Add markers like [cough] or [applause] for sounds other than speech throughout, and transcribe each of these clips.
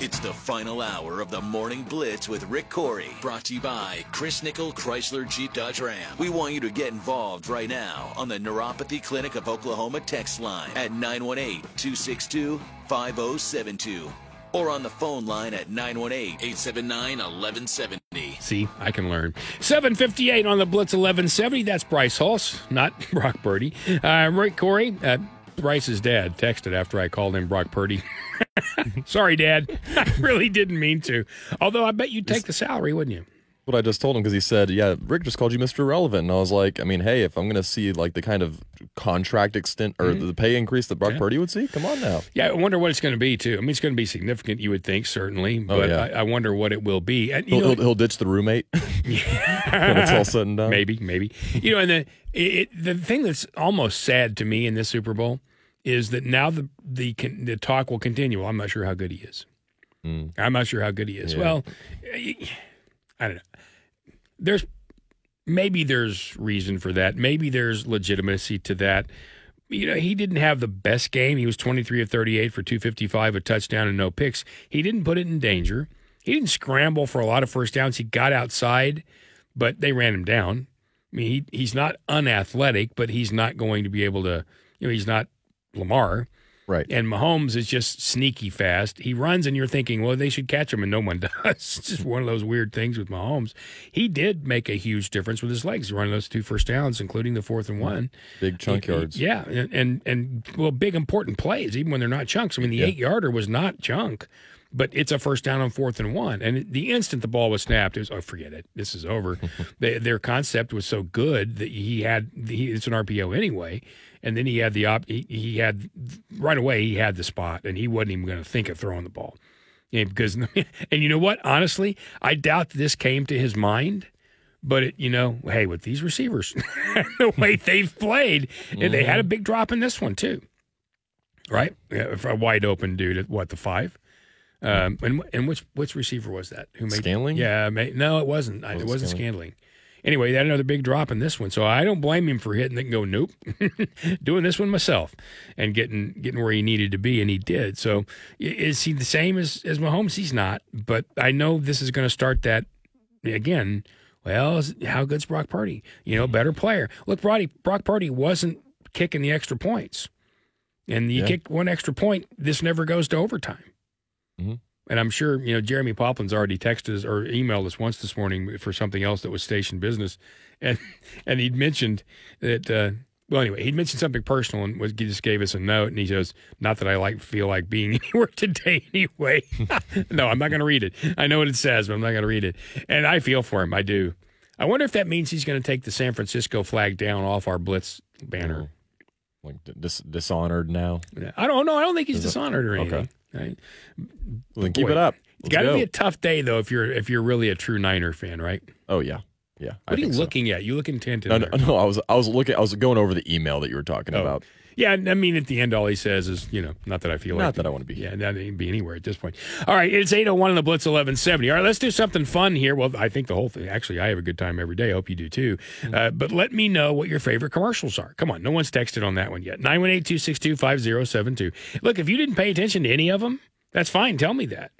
It's the final hour of the Morning Blitz with Rick Couri, brought to you by Chris Nikel Chrysler Jeep Dodge Ram. We want you to get involved right now on the Neuropathy Clinic of Oklahoma text line at 918 262 5072 or on the phone line at 918 879 1170. See, I can learn. 758 on the Blitz 1170. That's Bryce Hulse, not [laughs] Brock Purdy. Uh, Rick Corey, uh, Bryce's dad, texted after I called him Brock Purdy. [laughs] [laughs] Sorry, Dad. I really didn't mean to. Although I bet you'd take the salary, wouldn't you? What I just told him because he said, "Yeah, Rick just called you Mr. Relevant," and I was like, "I mean, hey, if I'm going to see like the kind of contract extent or the pay increase that Brock Mm-hmm. Yeah. Purdy would see, come on now." Yeah, I wonder what it's going to be, too. I mean, it's going to be significant, you would think, certainly. But Oh, yeah. I, I wonder what it will be. And, you He'll, know, he'll, he'll ditch the roommate [laughs] when it's all said and done. [laughs] Maybe, maybe. You know, and the it, the thing that's almost sad to me in this Super Bowl is that now the the the talk will continue. Well, I'm not sure how good he is. Hmm. I'm not sure how good he is. Yeah. Well, I don't know. There's maybe there's reason for that. Maybe there's legitimacy to that. You know, he didn't have the best game. He was 23 of 38 for 255, a touchdown and no picks. He didn't put it in danger. He didn't scramble for a lot of first downs. He got outside, but they ran him down. I mean, he, he's not unathletic, but he's not going to be able to, you know, he's not Lamar. Right. And Mahomes is just sneaky fast. He runs, and you're thinking, well, they should catch him, and no one [laughs] does. It's just one of those weird things with Mahomes. He did make a huge difference with his legs, running those two first downs, including the fourth and mm-hmm. one. Big chunk yards. Yeah, and, and and well, big important plays, even when they're not chunks. I mean, the Yeah. eight yarder was not chunk, but it's a first down on fourth and one. And the instant the ball was snapped, it was oh, forget it, this is over. [laughs] they, their concept was so good that he had he, it's an RPO anyway, and then he had the op. He, he had right away he had the spot, and he wasn't even going to think of throwing the ball. Yeah, because [laughs] and you know what? Honestly, I doubt this came to his mind. But it, you know, hey, with these receivers, [laughs] the way they've played, and they had a big drop in this one too, right? Yeah, a wide open dude at what the five, um, and and which which receiver was that? Who made Scanling? Yeah, ma- no, it wasn't. Was it it wasn't Scanling? Scandling. Anyway, they had another big drop in this one, so I don't blame him for hitting it and go nope, [laughs] doing this one myself and getting getting where he needed to be, and he did. So is he the same as as Mahomes? He's not, but I know this is going to start that again. Well, how good's Brock Purdy? You know, better player. Look, Brock, Brock Purdy wasn't kicking the extra points, and you Yeah. kick one extra point, this never goes to overtime. Mhm. And I'm sure you know Jeremy Poplin's already texted us or emailed us once this morning for something else that was station business, [laughs] and and he'd mentioned that. Uh, well, anyway, he'd mentioned something personal and was, he just gave us a note, and he says, "Not that I like feel like being [laughs] anywhere today, anyway." [laughs] no, I'm not going to read it. I know what it says, but I'm not going to read it. And I feel for him. I do. I wonder if that means he's going to take the San Francisco flag down off our Blitz banner. Like dis- dishonored now. I don't know. I don't think he's dishonored or anything. okay. Right? Well, then keep Boy, it up. It's got to be a tough day though if you're if you're really a true Niner fan, right? oh yeah, yeah. I What are you think so. looking at? You look intent in No, no, no, I was I was looking. I was going over the email that you were talking Oh. about. Yeah, I mean, at the end, all he says is, you know, not that I feel Not like that I wanna be Yeah, not be anywhere at this point. All right, it's eight oh one on the Blitz eleven seventy. All right, let's do something fun here. Well, I think the whole thing. Actually, I have a good time every day. I hope you do too. Hmm. Uh, but let me know what your favorite commercials are. Come on, no one's texted on that one yet. 918-262-5072. Look, if you didn't pay attention to any of them, that's fine. Tell me that.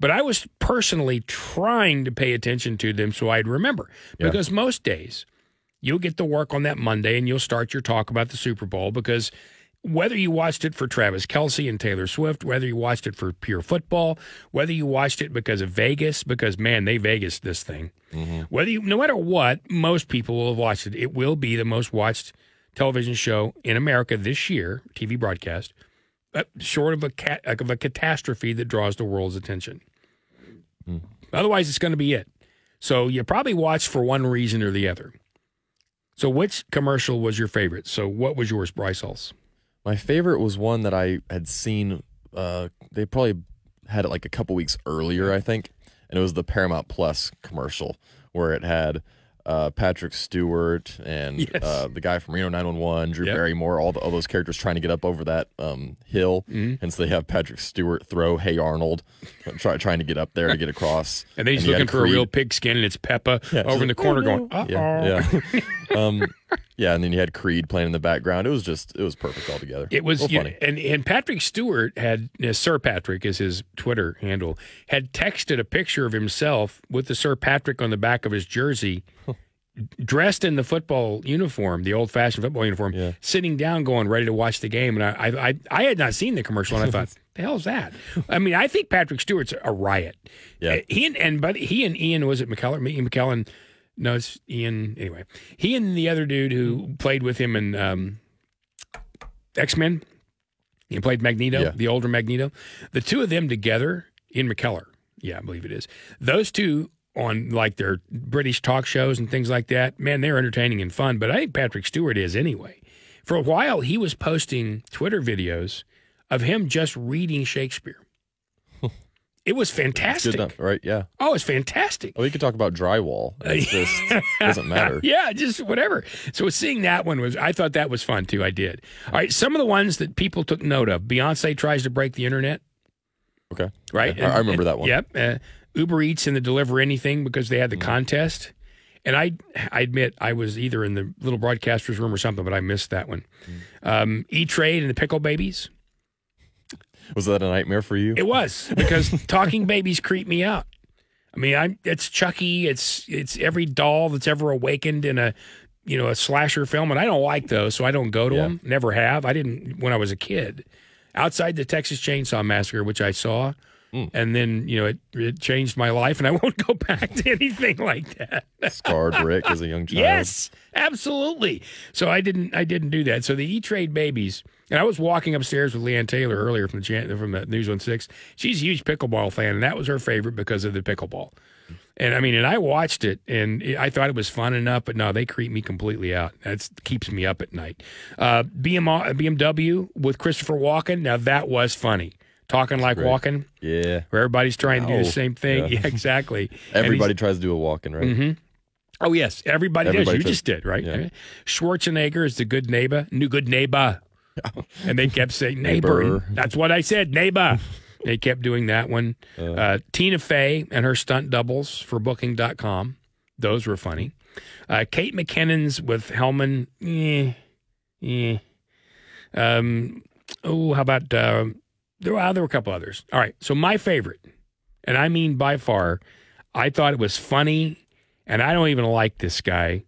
But I was personally trying to pay attention to them so I'd remember. Yeah. Because most days you'll get to work on that Monday and you'll start your talk about the Super Bowl because whether you watched it for Travis Kelce and Taylor Swift, whether you watched it for pure football, whether you watched it because of Vegas, because man, they Vegas this thing. Whether you, no matter what, most people will have watched it. It will be the most watched television show in America this year, TV broadcast, uh, short of a cat, of a catastrophe that draws the world's attention. Otherwise, it's going to be it. So you probably watched for one reason or the other. So which commercial was your favorite? So what was yours, Bryce Hulse? My favorite was one that I had seen. Uh, they probably had it like a couple weeks earlier, I think, and it was the Paramount Plus commercial where it had uh, Patrick Stewart and [laughs] Yes. uh, the guy from Reno 911, Drew Yep. Barrymore, all, the, all those characters trying to get up over that um, hill, Mm-hmm. and so they have Patrick Stewart throw Hey Arnold, try, trying to get up there to get across, And then he's you had looking for a real pigskin, and it's Peppa Yeah, over in the just, corner "Oh, going, uh-oh. Yeah, yeah. [laughs] [laughs] Um, yeah, and then you had Creed playing in the background. It was just it was perfect altogether. It was, funny. and and Patrick Stewart had uh, Sir Patrick is his Twitter handle had texted a picture of himself with the Sir Patrick on the back of his jersey, dressed in the football uniform, the old fashioned football uniform, Yeah. sitting down, going ready to watch the game. And I I I, I had not seen the commercial, and I thought, [laughs] the hell's that? I mean, I think Patrick Stewart's a riot. Yeah. Uh, he and, and but he and Ian was it McKellar? Ian McKellen. No, it's Ian. Anyway, he and the other dude who played with him in um, X Men. He played Magneto, Yeah. the older Magneto. The two of them together, Ian McKellar. Yeah, I believe it is. Those two on like their British talk shows and things like that, man, they're entertaining and fun. But I think Patrick Stewart is anyway. For a while, he was posting Twitter videos of him just reading Shakespeare. It was fantastic. good enough, right? Yeah. Oh, it's fantastic. Oh, we could talk about drywall. [laughs] It's just doesn't matter. [laughs] Yeah, just whatever. So seeing that one was, I thought that was fun too. I did. All right, some of the ones that people took note of. Beyonce tries to break the internet. Okay. Right, Yeah, I- I remember that one. Yep. Uh, Uber Eats and the Deliver Anything because they had the Mm-hmm. contest. And I, I admit, I was either in the little broadcasters room or something, but I missed that one. Mm. Um, E Trade and the Pickle Babies. Was that a nightmare for you? It was because talking babies creep me out. I mean, I'm it's Chucky, it's it's every doll that's ever awakened in a you know a slasher film, and I don't like those, so I don't go to Yeah. them. Never have. I didn't when I was a kid. Outside the Texas Chainsaw Massacre, which I saw, Mm. and then you know it, it changed my life, and I [laughs] won't go back to anything like that. Scarred [laughs] Rick as a young child. Yes, absolutely. So I didn't I didn't do that. So the E Trade babies, and I was walking upstairs with Leanne Taylor earlier from the from the News On 6. She's a huge pickleball fan, and that was her favorite because of the pickleball. And I mean, and I watched it, and it- I thought it was fun enough, but no, they creep me completely out. That keeps me up at night. Uh, BM, BMW with Christopher Walken. Now that was funny. Talking like. Walken, Yeah. where everybody's trying to do the same thing. yeah. [laughs] Exactly. Everybody tries to do a walk-in, right? Mhm. Oh yes, everybody, Everybody does. You does. just did, right? Yeah. Schwarzenegger is the good neighbor, new good neighbor, and they kept saying neighbor. Neighbor. That's what I said, neighbor. [laughs] they kept doing that one. Uh, Tina Fey and her stunt doubles for Booking.com. Those were funny. Uh, Kate McKinnon's with Hellmann. Eh, eh. Um, oh, how about uh, there? Well, uh, there were a couple others. All right. So my favorite, and I mean by far, I thought it was funny, and I don't even like this guy.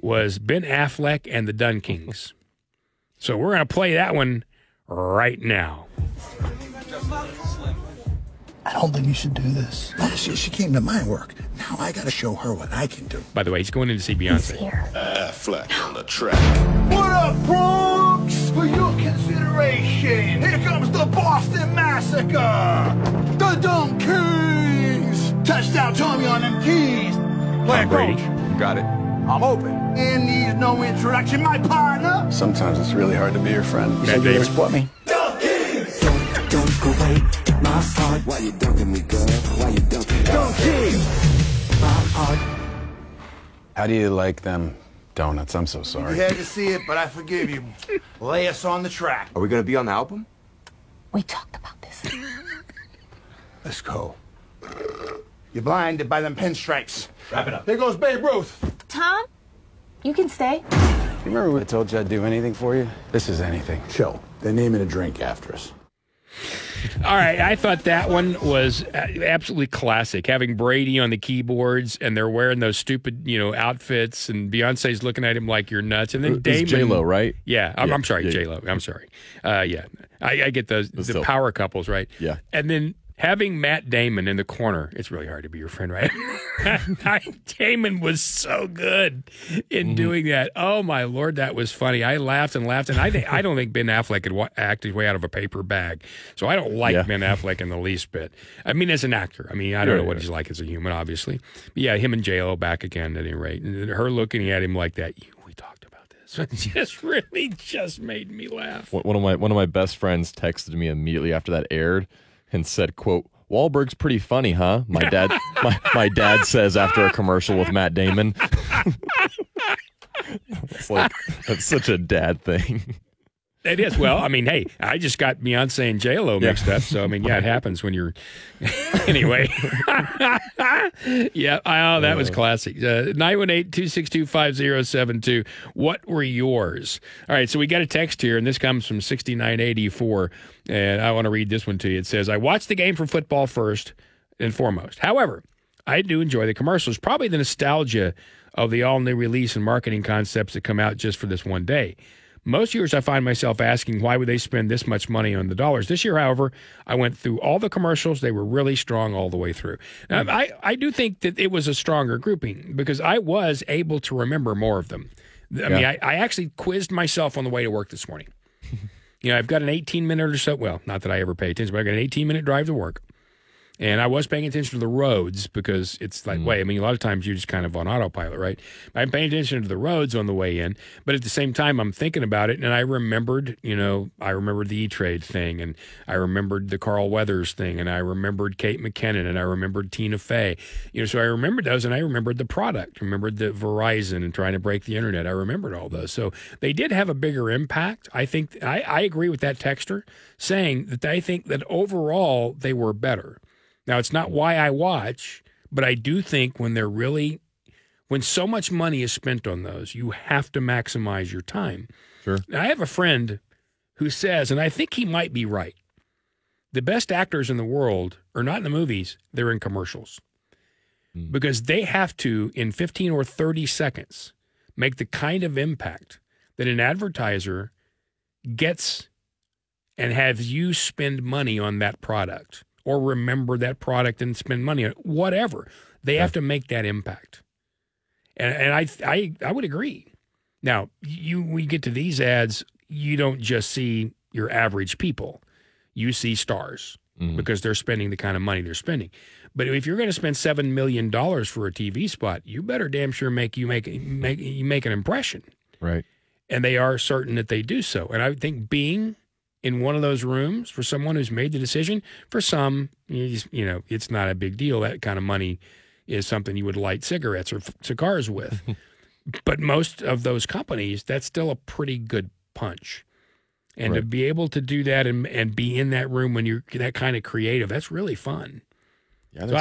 Was Ben Affleck and the DunKings. So we're gonna play that one right now. I don't think you should do this. She, she came to my work. Now I gotta show her what I can do. By the way, he's going in to see Beyonce. Affleck on the track. What up, Bronx? For your consideration, here comes the Boston Massacre. The DunKings. Touchdown, Tommy on them keys. Play Tom Brady. coach. Got it. I'm open. And needs no introduction. My partner. Sometimes it's really hard to be your friend. Matt Damon. support me. Don't go away, my heart. Why you dunking me, girl? Why you dunking me? DunKings. My heart. How do you like them donuts? I'm so sorry. You had to see it, but I forgive you. Lay us on the track. Are we gonna be on the album? We talked about this. [laughs] Let's go. You're blinded by them pinstripes. Wrap it up. Here goes Babe Ruth. Tom, you can stay. You remember when I told you I'd do anything for you? This is anything. Chill. They're naming a drink after us. All right, I thought that one was absolutely classic. Having Brady on the keyboards, and they're wearing those stupid, you know, outfits, and Beyonce's looking at him like you're nuts, and then Damon, J Lo, right? Yeah, I'm, Yeah, I'm sorry, yeah. J Lo. I'm sorry. Uh, yeah, I, I get those the still. power couples, right? Yeah. and then having Matt Damon in the corner, it's really hard to be your friend, right? [laughs] [laughs] Matt Damon was so good in Mm-hmm. doing that. Oh my lord, that was funny. I laughed and laughed, and I think I don't think Ben Affleck could wa- act his way out of a paper bag. So I don't like Yeah. Ben Affleck in the least bit. I mean, as an actor, I mean, I don't Yeah, know what yeah. he's like as a human, obviously. But yeah, him and J Lo back again at any rate, and her looking at him like that. You, we talked about this. [laughs] It just really just made me laugh. One of my one of my best friends texted me immediately after that aired and said, "quote Wahlberg's pretty funny, huh?" My dad [laughs] my, my dad says after a commercial with Matt Damon. it's like that's such a dad thing. It is. Well, I mean, hey, I just got Beyonce and J Lo mixed up, so I mean, yeah, it happens when you're. [laughs] anyway, yeah. Oh, that was classic. Uh, Nine one eight two six two five zero seven two. What were yours? All right, so we got a text here, and this comes from sixty nine eighty four, and I want to read this one to you. It says, "I watched the game for football first and foremost. However, I do enjoy the commercials. Probably the nostalgia of the all new release and marketing concepts that come out just for this one day." Most years, I find myself asking, why would they spend this much money on the dollars? This year, however, I went through all the commercials. They were really strong all the way through. Now, I, I do think that it was a stronger grouping because I was able to remember more of them. I mean, I, I actually quizzed myself on the way to work this morning. You know, I've got an 18 minute or so, well, not that I ever pay attention, but I've got an 18 minute drive to work. And I was paying attention to the roads because it's like, mm. wait, I mean, a lot of times you're just kind of on autopilot, right? I'm paying attention to the roads on the way in, but at the same time, I'm thinking about it. And I remembered, you know, I remembered the E Trade thing, and I remembered the Carl Weathers thing, and I remembered Kate McKinnon, and I remembered Tina Fey. You know, so I remembered those, and I remembered the product, remembered the Verizon and trying to break the internet. I remembered all those. So they did have a bigger impact. I think I, I agree with that texter saying that I think that overall they were better. Now, it's not why I watch, but I do think when they're really, when so much money is spent on those, you have to maximize your time. Sure. Now, I have a friend who says, and I think he might be right, the best actors in the world are not in the movies, they're in commercials. Hmm. Because they have to, in 15 or 30 seconds, make the kind of impact that an advertiser gets and have you spend money on that product or remember that product and spend money on it, whatever. They have to make that impact. And, and I, I, I would agree. Now, you we get to these ads, you don't just see your average people. You see stars mm-hmm. because they're spending the kind of money they're spending. But if you're going to spend seven million dollars for a TV spot, you better damn sure make you make make you make an impression Right. and they are certain that they do so. And I think being in one of those rooms for someone who's made the decision, for some, you, just, you know, it's not a big deal. That kind of money is something you would light cigarettes or f- cigars with. [laughs] but most of those companies, that's still a pretty good punch. And to be able to do that and, and be in that room when you're that kind of creative, that's really fun. Yeah, I So.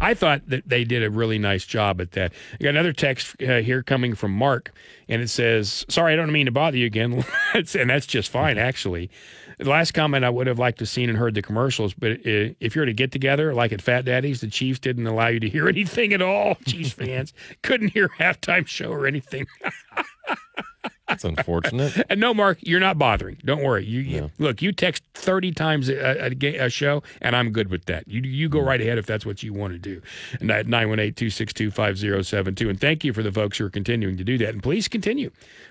I, I thought that they did a really nice job at that. I got another text uh, here coming from Mark, and it says, "Sorry, I don't mean to bother you again," [laughs] and that's just fine, actually. The last comment I would have liked to seen and heard the commercials, but if you're at a get together like at Fat Daddy's, the Chiefs didn't allow you to hear [laughs] anything at all. Chiefs fans couldn't hear halftime show or anything. [laughs] That's unfortunate. [laughs] And no, Mark, you're not bothering. Don't worry. You, you look. You text thirty times a, a, a show, and I'm good with that. You you go right ahead if that's what you want to do. And at 918-262-5072. And thank you for the folks who are continuing to do that. And please continue.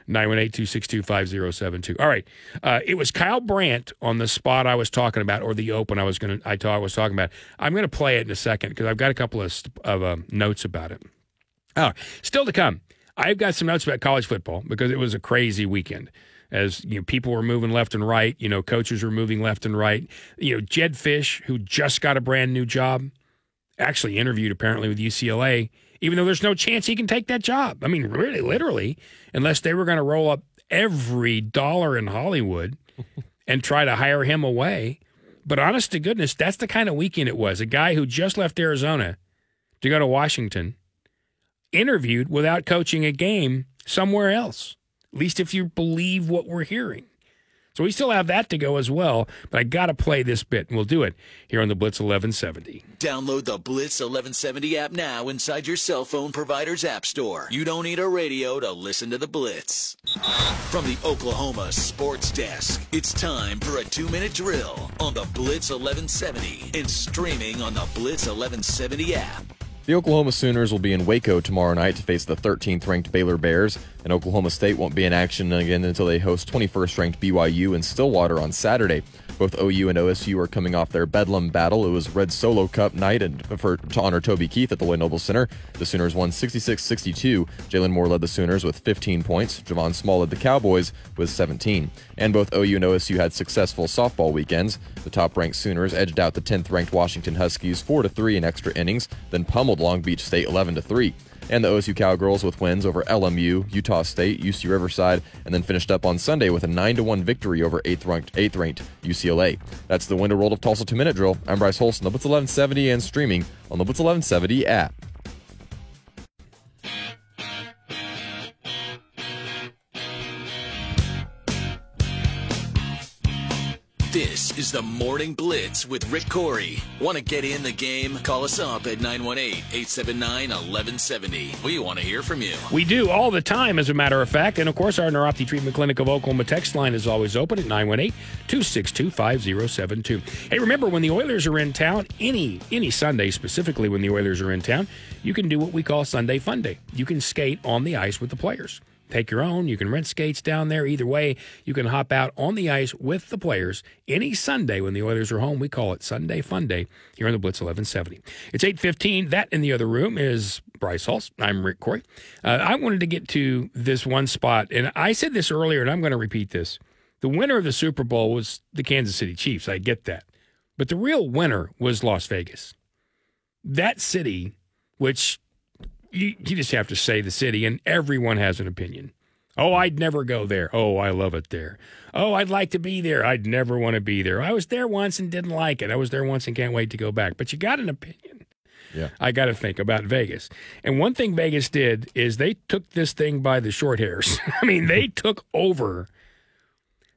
918-262-5072. All right. Uh, it was Kyle Brandt on the spot I was talking about, or the open I was going to I thought I was talking about. I'm going to play it in a second because I've got a couple of of uh, notes about it. Oh, still to come. I've got some notes about college football because it was a crazy weekend. As you know, people were moving left and right. You know, coaches were moving left and right. You know, Jedd Fisch, who just got a brand new job, actually interviewed apparently with UCLA, even though there's no chance he can take that job. I mean, really, literally, unless they were going to roll up every dollar in Hollywood [laughs] and try to hire him away. But honest to goodness, that's the kind of weekend it was. A guy who just left Arizona to go to Washington interviewed without coaching a game somewhere else. At least if you believe what we're hearing. So we still have that to go as well, but I got to play this bit, and we'll do it here on the Blitz 1170. Download the Blitz 1170 app now inside your cell phone provider's app store. You don't need a radio to listen to the Blitz. From the Oklahoma Sports Desk, it's time for a two minute drill on the Blitz 1170 and streaming on the Blitz 1170 app. The Oklahoma Sooners will be in Waco tomorrow night to face the 13th ranked Baylor Bears, and Oklahoma State won't be in action again until they host 21st ranked BYU in Stillwater on Saturday. Both OU and OSU are coming off their Bedlam battle. It was Red Solo Cup night and for to honor Toby Keith at the Lloyd Noble Center. The Sooners won 66-62. Jalon Moore led the Sooners with 15 points. Javon Small led the Cowboys with 17. And both OU and OSU had successful softball weekends. The top-ranked Sooners edged out the 10th-ranked Washington Huskies 4-3 in extra innings, then pummeled Long Beach State 11 to 3. and the OSU Cowgirls with wins over LMU, Utah State, UC Riverside, and then finished up on Sunday with a 9 1 victory over 8th ranked, 8th ranked UCLA. That's the window world of Tulsa 2 Minute Drill. I'm Bryce Holston, the Blitz 1170 and streaming on the Blitz 1170 app. This is the Morning Blitz with Rick Couri. Want to get in the game? Call us up at 918 879 1170. We want to hear from you. We do all the time, as a matter of fact. And of course, our Neuropathy Treatment Clinic of Oklahoma text line is always open at 918 262 5072. Hey, remember, when the Oilers are in town, any any Sunday, specifically when the Oilers are in town, you can do what we call Sunday Fun Day. You can skate on the ice with the players. Take your own. You can rent skates down there. Either way, you can hop out on the ice with the players any Sunday when the Oilers are home. We call it Sunday Fun Day here on the Blitz 1170. It's 8:15. That in the other room is Bryce Hulse. I'm Rick Couri. Uh, I wanted to get to this one spot, and I said this earlier, and I'm going to repeat this. The winner of the Super Bowl was the Kansas City Chiefs. I get that, but the real winner was Las Vegas. That city, which you, you just have to say the city, and everyone has an opinion. Oh, I'd never go there. Oh, I love it there. Oh, I'd like to be there. I'd never want to be there. I was there once and didn't like it. I was there once and can't wait to go back. But you got an opinion. Yeah. I got to think about Vegas. And one thing Vegas did is they took this thing by the short hairs. [laughs] I mean, they took over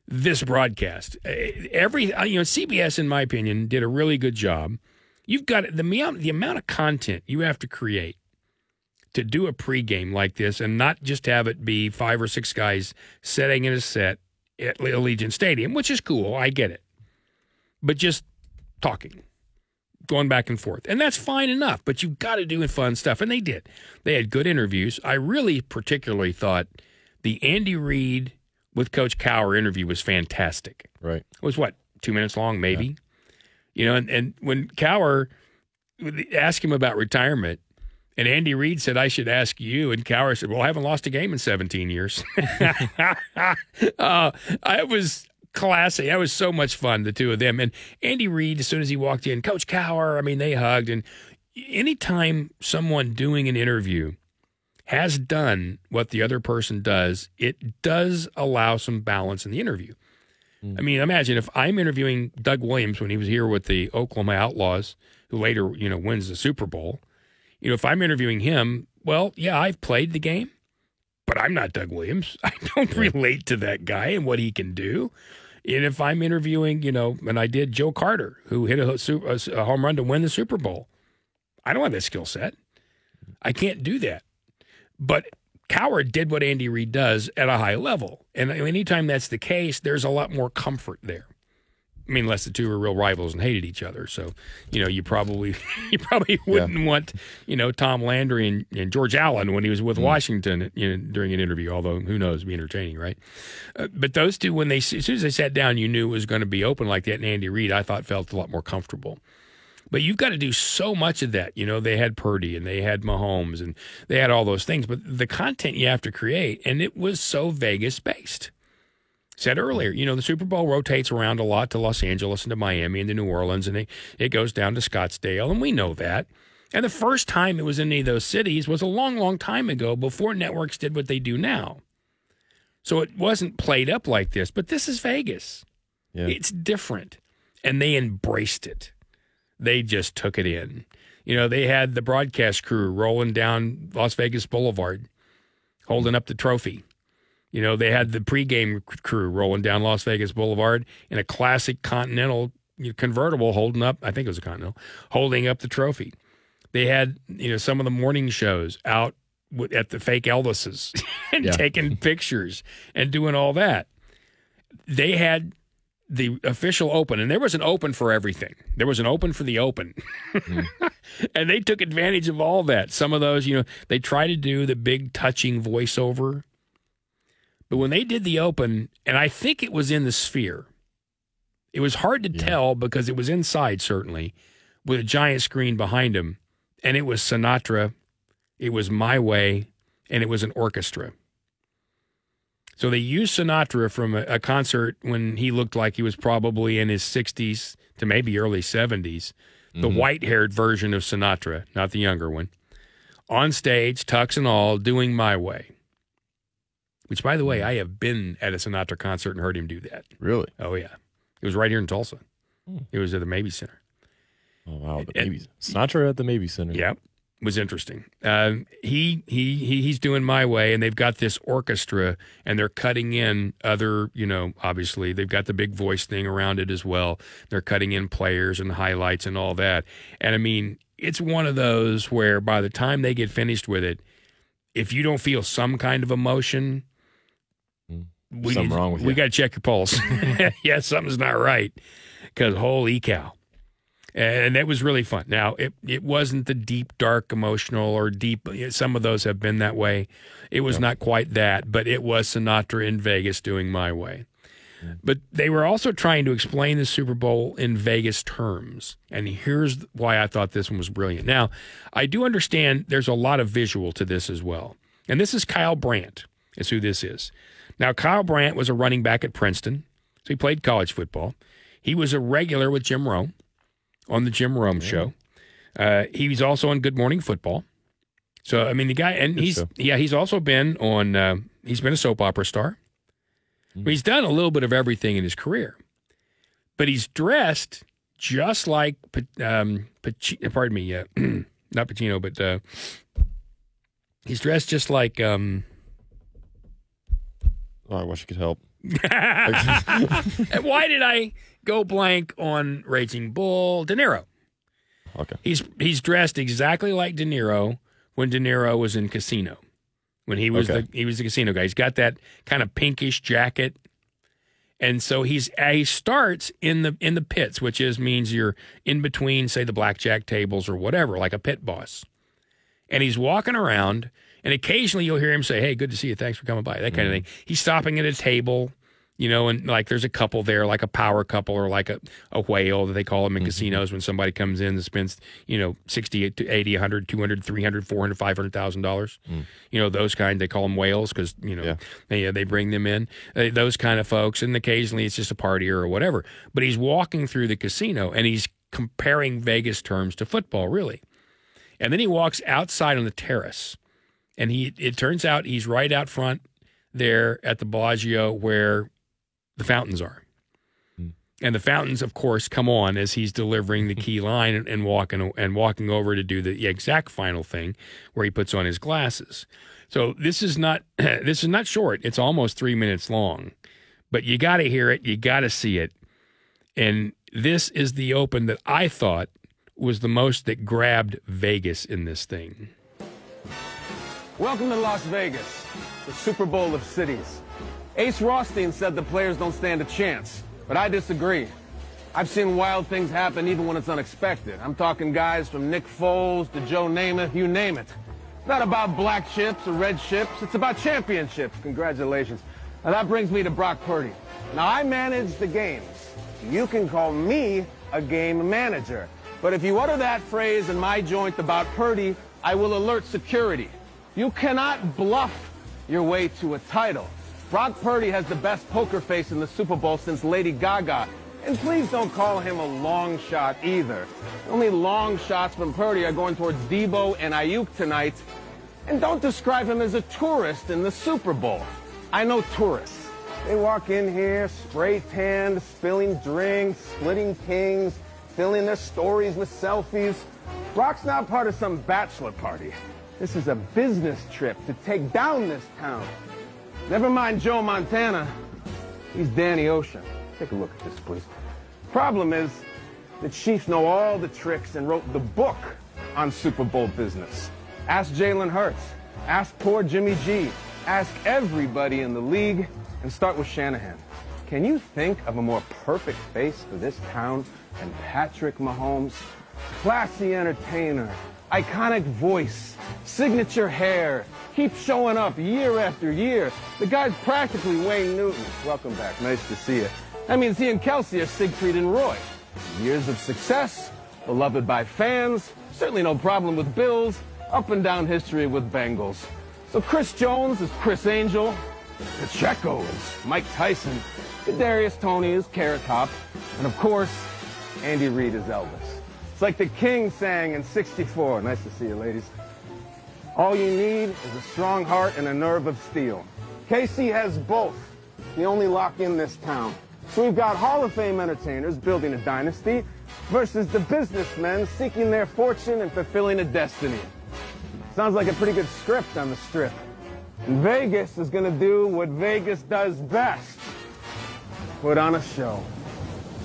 this broadcast. Eh, Every uh, you know, CBS, in my opinion, did a really good job. You've got the the amount of content you have to create to do a pregame like this, and not just have it be five or six guys sitting in a set at Allegiant Stadium, which is cool. I get it, but just talking going back and forth. And that's fine enough, but you've got to do fun stuff. And they did. They had good interviews. I really particularly thought the Andy Reid with Coach Cowher interview was fantastic. Right. It was what, two minutes long, maybe? You know, and, and when Cowher asked him about retirement, and Andy Reid said, I should ask you. And Cowher said, Well, I haven't lost a game in 17 years. [laughs] uh, I was classy. That was so much fun, the two of them. And Andy Reid, as soon as he walked in, Coach Cowher, I mean, they hugged. And anytime someone doing an interview has done what the other person does, it does allow some balance in the interview. I mean, imagine if I'm interviewing Doug Williams when he was here with the Oklahoma Outlaws, who later, you know, wins the Super Bowl. You know, if I'm interviewing him, well, yeah, I've played the game, but I'm not Doug Williams. [laughs] I don't relate to that guy and what he can do. And if I'm interviewing, you know, and I did Joe Carter, who hit a, a, a home run to win the Super Bowl, I don't have that skill set. I can't do that. But Cowher did what Andy Reid does at a high level. And anytime that's the case, there's a lot more comfort there. I mean, unless the two were real rivals and hated each other. So, you know, you probably [laughs] you probably wouldn't want, you know, Tom Landry and, and George Allen when he was with Washington you know, during an interview, although who knows, be entertaining, right? Uh, but those two, when they as soon as they sat down, you knew it was going to be open like that. And Andy Reid, I thought, felt a lot more comfortable. But you've got to do so much of that. You know, they had Purdy and they had Mahomes and they had all those things. But the content you have to create, and it was so Vegas based. Said earlier, you know, the Super Bowl rotates around a lot to Los Angeles and to Miami and to New Orleans, and it, it goes down to Scottsdale, and we know that. And the first time it was in any of those cities was a long, long time ago before networks did what they do now. So it wasn't played up like this, but this is Vegas. Yeah. It's different. And they embraced it. They just took it in. You know, they had the broadcast crew rolling down Las Vegas Boulevard, holding up the trophy. You know, they had the pregame crew rolling down Las Vegas Boulevard in a classic Continental convertible holding up, I think it was a Continental, holding up the trophy. They had, you know, some of the morning shows out at the fake Elvises [laughs] and Yeah. taking pictures and doing all that. They had the official open, and there was an open for everything. There was an open for the open. Hmm. [laughs] and they took advantage of all that. Some of those, you know, they try to do the big touching voiceover. But when they did the open, and I think it was in the sphere, it was hard to tell because it was inside, certainly, with a giant screen behind him. And it was Sinatra, it was My Way, and it was an orchestra. So they used Sinatra from a, a concert when he looked like he was probably in his 60s to maybe early 70s, the mm-hmm. white haired version of Sinatra, not the younger one, on stage, tux and all, doing My Way. Which, by the way, I have been at a Sinatra concert and heard him do that. Really? Oh, yeah. It was right here in Tulsa. It was at the Mabee Center. Oh wow, the Maybe Sinatra at the Mabee Center. Yep. Was interesting. Um, he, he he he's doing my way, and they've got this orchestra, and they're cutting in other, you know, obviously they've got the big voice thing around it as well. They're cutting in players and highlights and all that. And I mean, it's one of those where by the time they get finished with it, if you don't feel some kind of emotion, we Something need- wrong with we you. got to check your pulse. [laughs] [laughs] yeah, something's not right. Because holy cow and it was really fun. Now it it wasn't the deep, dark, emotional or deep. Some of those have been that way. It was not quite that, but it was Sinatra in Vegas doing my way. Mm. But they were also trying to explain the Super Bowl in Vegas terms, and here's why I thought this one was brilliant. Now, I do understand there's a lot of visual to this as well, and this is Kyle Brandt is who this is. Now, Kyle Brandt was a running back at Princeton, so he played college football. He was a regular with Jim Rome on the Jim Rome show. Uh, he was also on Good Morning Football. So I mean, the guy, and he's show. yeah, he's also been on. Uh, he's been a soap opera star. He's done a little bit of everything in his career, but he's dressed just like um, Paci- pardon me, uh, [clears throat] not Pacino, but uh, he's dressed just like um, Oh, I wish I could help. and [laughs] [laughs] why did I go blank on Raging Bull? De Niro. Okay. He's he's dressed exactly like De Niro when De Niro was in Casino. When he was Okay. the he was the casino guy. He's got that kind of pinkish jacket. And so he's uh, he starts in the in the pits, which is means you're in between, say, the blackjack tables or whatever, like a pit boss. And he's walking around, and occasionally you'll hear him say, "Hey, good to see you. Thanks for coming by." That kind of mm-hmm. thing. He's stopping at a table, you know, and like there's a couple there, like a power couple or like a, a whale that they call them in mm-hmm. casinos when somebody comes in and spends, you know, 60 to 80, 100, 200, 300, 400, 500,000 dollars. Mm. You know, those kind they call them whales cuz, you know, Yeah. they they bring them in. Uh, those kind of folks and occasionally it's just a party or whatever. But he's walking through the casino and he's comparing Vegas terms to football, really. And then he walks outside on the terrace. And he it turns out he's right out front there at the Bellagio where the fountains are. Hmm. And the fountains, of course, come on as he's delivering the [laughs] key line and, and walking and walking over to do the exact final thing, where he puts on his glasses. So this is not [clears throat] this is not short. It's almost three minutes long, but you got to hear it. You got to see it. And this is the open that I thought was the most that grabbed Vegas in this thing. Welcome to Las Vegas, the Super Bowl of cities. Ace Rothstein said the players don't stand a chance, but I disagree. I've seen wild things happen even when it's unexpected. I'm talking guys from Nick Foles to Joe Namath, you name it. It's not about black chips or red chips, it's about championships. Congratulations. Now that brings me to Brock Purdy. Now I manage the games. You can call me a game manager. But if you utter that phrase in my joint about Purdy, I will alert security. You cannot bluff your way to a title. Brock Purdy has the best poker face in the Super Bowl since Lady Gaga. And please don't call him a long shot either. Only long shots from Purdy are going towards Deebo and Aiyuk tonight. And don't describe him as a tourist in the Super Bowl. I know tourists. They walk in here, spray tanned, spilling drinks, splitting kings, filling their stories with selfies. Brock's not part of some bachelor party. This is a business trip to take down this town. Never mind Joe Montana. He's Danny Ocean. Take a look at this, please. Problem is, the Chiefs know all the tricks and wrote the book on Super Bowl business. Ask Jalen Hurts. Ask poor Jimmy G. Ask everybody in the league and start with Shanahan. Can you think of a more perfect face for this town than Patrick Mahomes? Classy entertainer, iconic voice, signature hair, keeps showing up year after year. The guy's practically Wayne Newton. Welcome back. Nice to see you. That means he and Kelce are Siegfried and Roy. Years of success, beloved by fans, certainly no problem with Bills, up and down history with Bengals. So Chris Jones is Criss Angel, Pacheco is Mike Tyson, Kadarius Toney is Carrot Top, and of course, Andy Reid is Elvis. It's like the King sang in 64. Nice to see you, ladies. All you need is a strong heart and a nerve of steel. Casey has both. The only lock in this town. So we've got Hall of Fame entertainers building a dynasty versus the businessmen seeking their fortune and fulfilling a destiny. Sounds like a pretty good script on the strip. And Vegas is gonna do what Vegas does best. Put on a show.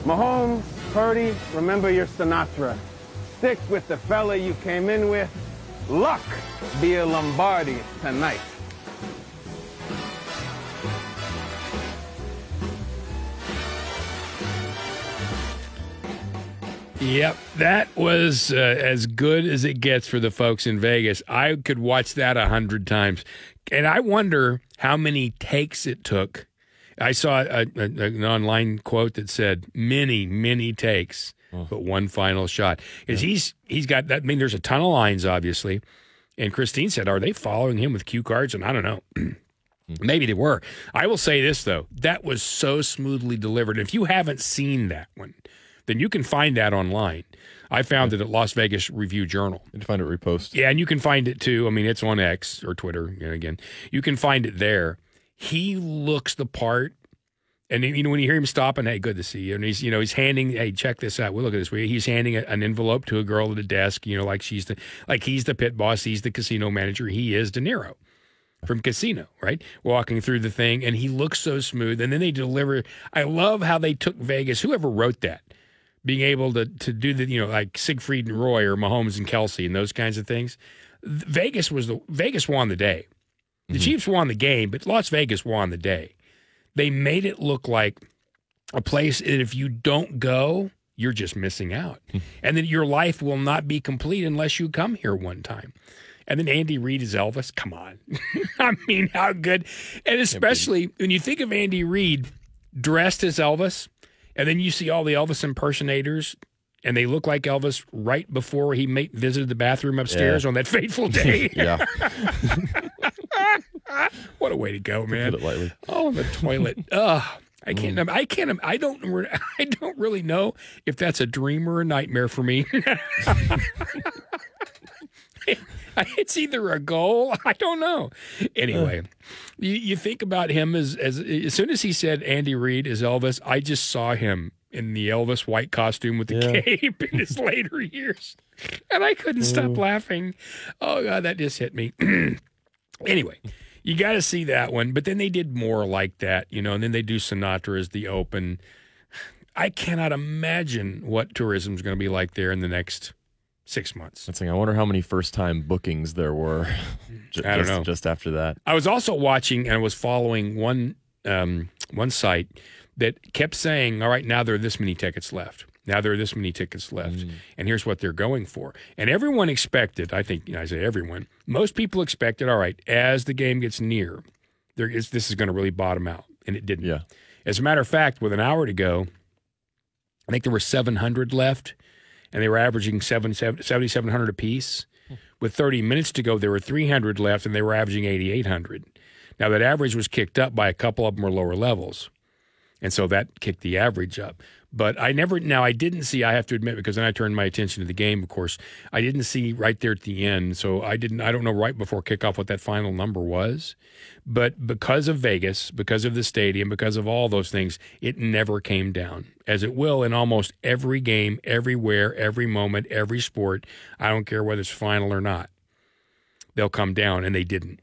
Mahomes, Purdy, remember your Sinatra. Stick with the fella you came in with. Luck be a Lombardi tonight. Yep, that was uh, as good as it gets for the folks in Vegas. I could watch that a hundred times, and I wonder how many takes it took. I saw a, a, an online quote that said many, many takes, but one final shot. Is he's he's got that? I mean, there's a ton of lines, obviously, and Christine said, "Are they following him with cue cards?" And I don't know. [clears throat] Hmm. Maybe they were. I will say this though, that was so smoothly delivered. If you haven't seen that one, then you can find that online. I found it at Las Vegas Review Journal. You can find it repost. Yeah, and you can find it too. I mean, it's on X or Twitter. You know, again, you can find it there. He looks the part, and you know when you hear him stopping, hey, good to see you. And he's you know he's handing, hey, check this out. Well, look at this. He's handing an envelope to a girl at a desk. You know, like she's the like he's the pit boss. He's the casino manager. He is De Niro from Casino, right? Walking through the thing, and he looks so smooth. And then they deliver. I love how they took Vegas. Whoever wrote that, being able to to do the you know like Siegfried and Roy or Mahomes and Kelce and those kinds of things. Vegas was the Vegas won the day. The Chiefs won the game, but Las Vegas won the day. They made it look like a place that if you don't go, you're just missing out, and that your life will not be complete unless you come here one time. And then Andy Reid is Elvis. Come on. [laughs] I mean, how good. And especially when you think of Andy Reid dressed as Elvis, and then you see all the Elvis impersonators, and they look like Elvis right before he ma- visited the bathroom upstairs Yeah. on that [laughs] fateful [laughs] day. Yeah, [laughs] what a way to go, man. put it lightly. Oh, the toilet. [laughs] Ugh. I can't. Mm. I can't. I don't. [laughs] I don't really know if that's a dream or a nightmare for me. it's either a goal. I don't know. Anyway, you, you think about him as as as soon as he said Andy Reid is Elvis, I just saw him in the Elvis white costume with the Yeah. cape in his later years, and I couldn't stop mm. laughing. Oh God, that just hit me. [clears throat] anyway. You got to see that one, but then they did more like that, you know, and then they do Sinatra as the open. I cannot imagine what tourism is going to be like there in the next six months. That's thing. I wonder how many first time bookings there were. [laughs] ju- I don't just, know. Just after that. I was also watching and I was following one um, one site that kept saying, "All right, now there are this many tickets left. Now there are this many tickets left, mm. and here's what they're going for." And everyone expected, I think, you know, I say everyone, most people expected, all right, as the game gets near, there is this is going to really bottom out, and it didn't. Yeah. As a matter of fact, with an hour to go, I think there were 700 left, and they were averaging 7, 7,700 apiece. Hmm. With 30 minutes to go, there were 300 left, and they were averaging 8,800. Now, that average was kicked up by a couple of them were lower levels. And so that kicked the average up. But I never, now I didn't see, I have to admit, because then I turned my attention to the game, of course, I didn't see right there at the end. So I didn't, I don't know right before kickoff what that final number was. But because of Vegas, because of the stadium, because of all those things, it never came down, as it will in almost every game, everywhere, every moment, every sport. I don't care whether it's final or not. They'll come down, and they didn't.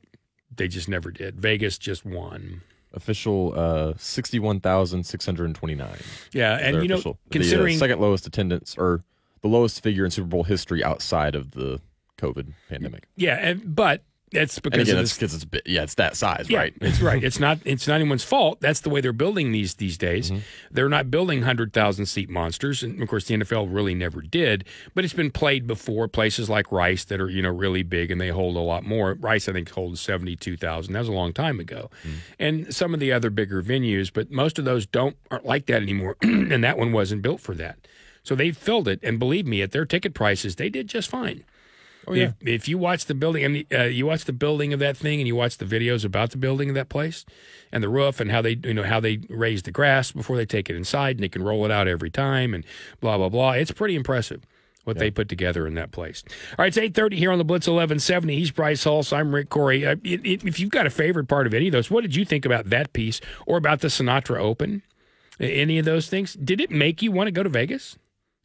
They just never did. Vegas just won. Official uh, 61,629. Yeah, and you know, official. considering the uh, second lowest attendance or the lowest figure in Super Bowl history outside of the COVID pandemic. yeah, and but that's because again, that's because it's bit, yeah, it's that size, yeah, right? it's right. [laughs] It's not it's not anyone's fault. That's the way they're building these these days. Mm-hmm. They're not building hundred thousand seat monsters, and of course the NFL really never did. But it's been played before. Places like Rice that are you know really big and they hold a lot more. Rice I think holds seventy two thousand. That was a long time ago, Mm. and some of the other bigger venues, but most of those don't aren't like that anymore. [clears throat] and that one wasn't built for that. So they filled it, and believe me, at their ticket prices, they did just fine. Oh, yeah. If, if you watch the building and uh, you watch the building of that thing and you watch the videos about the building of that place and the roof and how they you know how they raise the grass before they take it inside and they can roll it out every time and blah blah blah. It's pretty impressive. what they put together in that place. All right, it's eight thirty here on the Blitz eleven seventy. He's Bryce Hulse. I'm Rick Couri. Uh, it, it, if you've got a favorite part of any of those, what did you think about that piece or about the Sinatra Open? Any of those things? Did it make you want to go to Vegas?